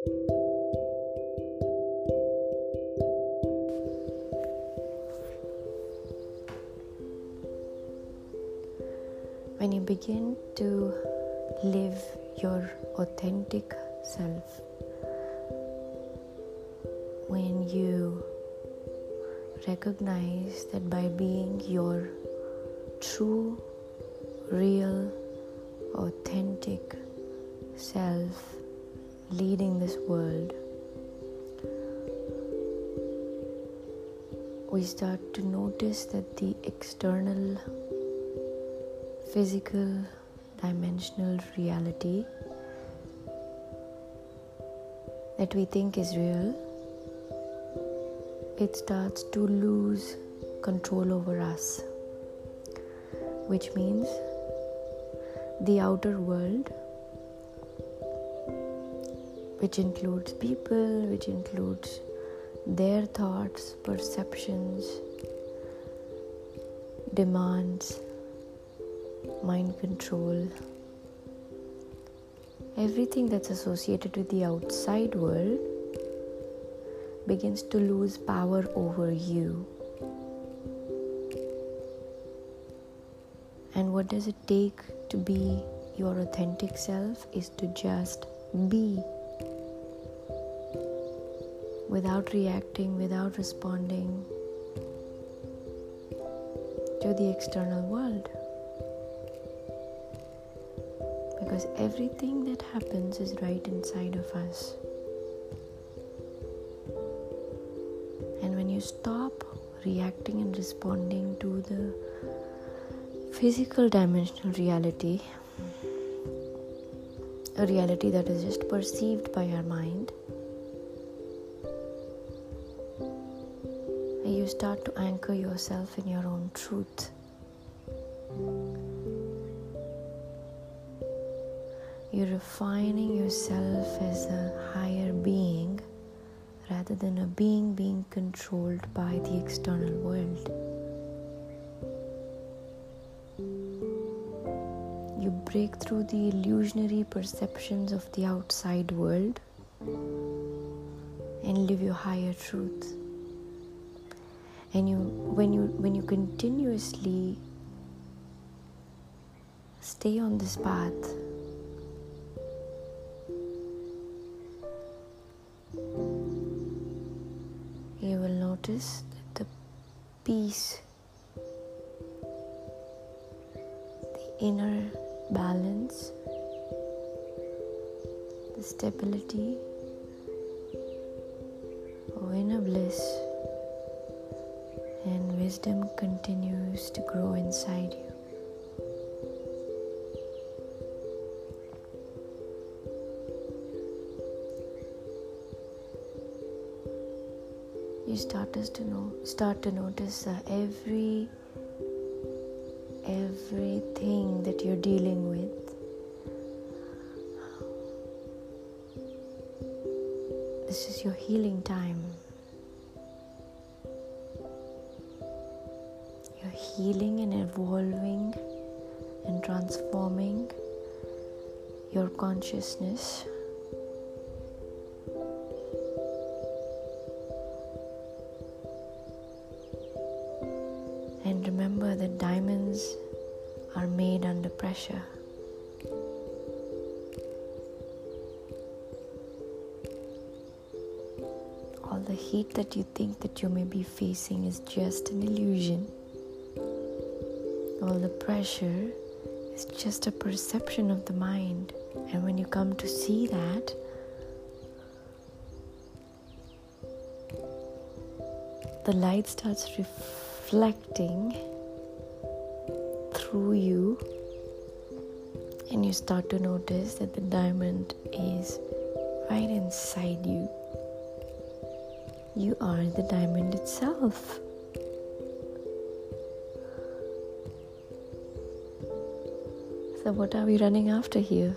When you begin to live your authentic self, when you recognize that by being your true, real, authentic self leading this world, we start to notice that the external physical dimensional reality that we think is real, it starts to lose control over us, which means the outer world, which includes people, which includes their thoughts, perceptions, demands mind control, everything that's associated with the outside world begins to lose power over you. And what does it take to be your authentic self is to just be without reacting, without responding to the external world. because everything that happens is right inside of us. And when you stop reacting and responding to the physical dimensional reality, a reality that is just perceived by our mind, you start to anchor yourself in your own truth. You're refining yourself as a higher being rather than a being being controlled by the external world. You break through the illusionary perceptions of the outside world and live your higher truth. And you when you when you continuously stay on this path you will notice that the peace, the inner balance, the stability, or inner bliss wisdom continues to grow inside you. you start to know start to notice uh, every everything that you're dealing with this is your healing time healing and evolving and transforming your consciousness And remember that diamonds are made under pressure. All the heat that you think that you may be facing is just an illusion. All the pressure is just a perception of the mind. And when you come to see that, the light starts reflecting through you, and you start to notice that the diamond is right inside you. You are the diamond itself. So, what are we running after here?